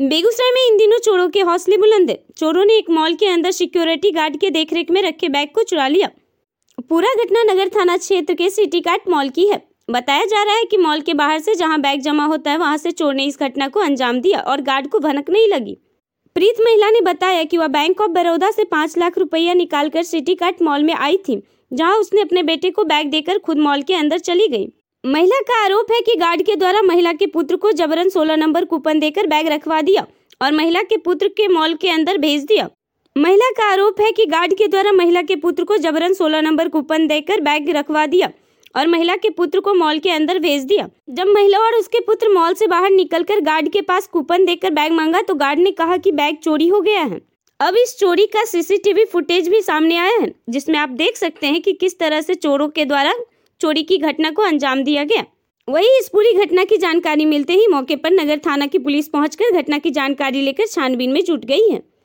बेगूसराय में इन दिनों चोरों के हौसले बुलंद है चोरों ने एक मॉल के अंदर सिक्योरिटी गार्ड के देखरेख में रखे बैग को चुरा लिया। पूरा घटना नगर थाना क्षेत्र के सिटी कार्ट मॉल की है। बताया जा रहा है कि मॉल के बाहर से जहाँ बैग जमा होता है, वहाँ से चोर ने इस घटना को अंजाम दिया और गार्ड को भनक नहीं लगी। प्रीत महिला ने बताया कि वह बैंक ऑफ़ बड़ौदा से पाँच लाख रुपया निकालकर सिटी कार्ट मॉल में आई थी, जहाँ उसने अपने बेटे को बैग देकर खुद मॉल के अंदर चली गई। महिला का आरोप है कि गार्ड के द्वारा महिला के पुत्र को जबरन 16 नंबर कूपन देकर बैग रखवा दिया और महिला के पुत्र के मॉल के अंदर भेज दिया। महिला का आरोप है कि गार्ड के द्वारा महिला के पुत्र को जबरन 16 नंबर कूपन देकर बैग रखवा दिया और महिला के पुत्र को मॉल के अंदर भेज दिया। जब महिला और उसके पुत्र मॉल से बाहर निकलकर गार्ड के पास कूपन देकर बैग मांगा तो गार्ड ने कहा कि बैग चोरी हो गया है। अब इस चोरी का सीसीटीवी फुटेज भी सामने आया है, जिसमें आप देख सकते हैं कि किस तरह से चोरों के द्वारा चोरी की घटना को अंजाम दिया गया। वही इस पूरी घटना की जानकारी मिलते ही मौके पर नगर थाना की पुलिस पहुंचकर घटना की जानकारी लेकर छानबीन में जुट गई है।